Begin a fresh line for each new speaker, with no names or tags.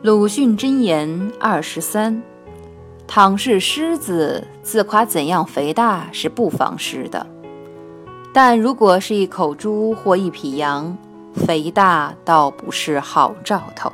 鲁迅箴言二十三倘是狮子自夸怎样肥大是不妨事的。但如果是一口猪或一匹羊肥大倒不是好兆头。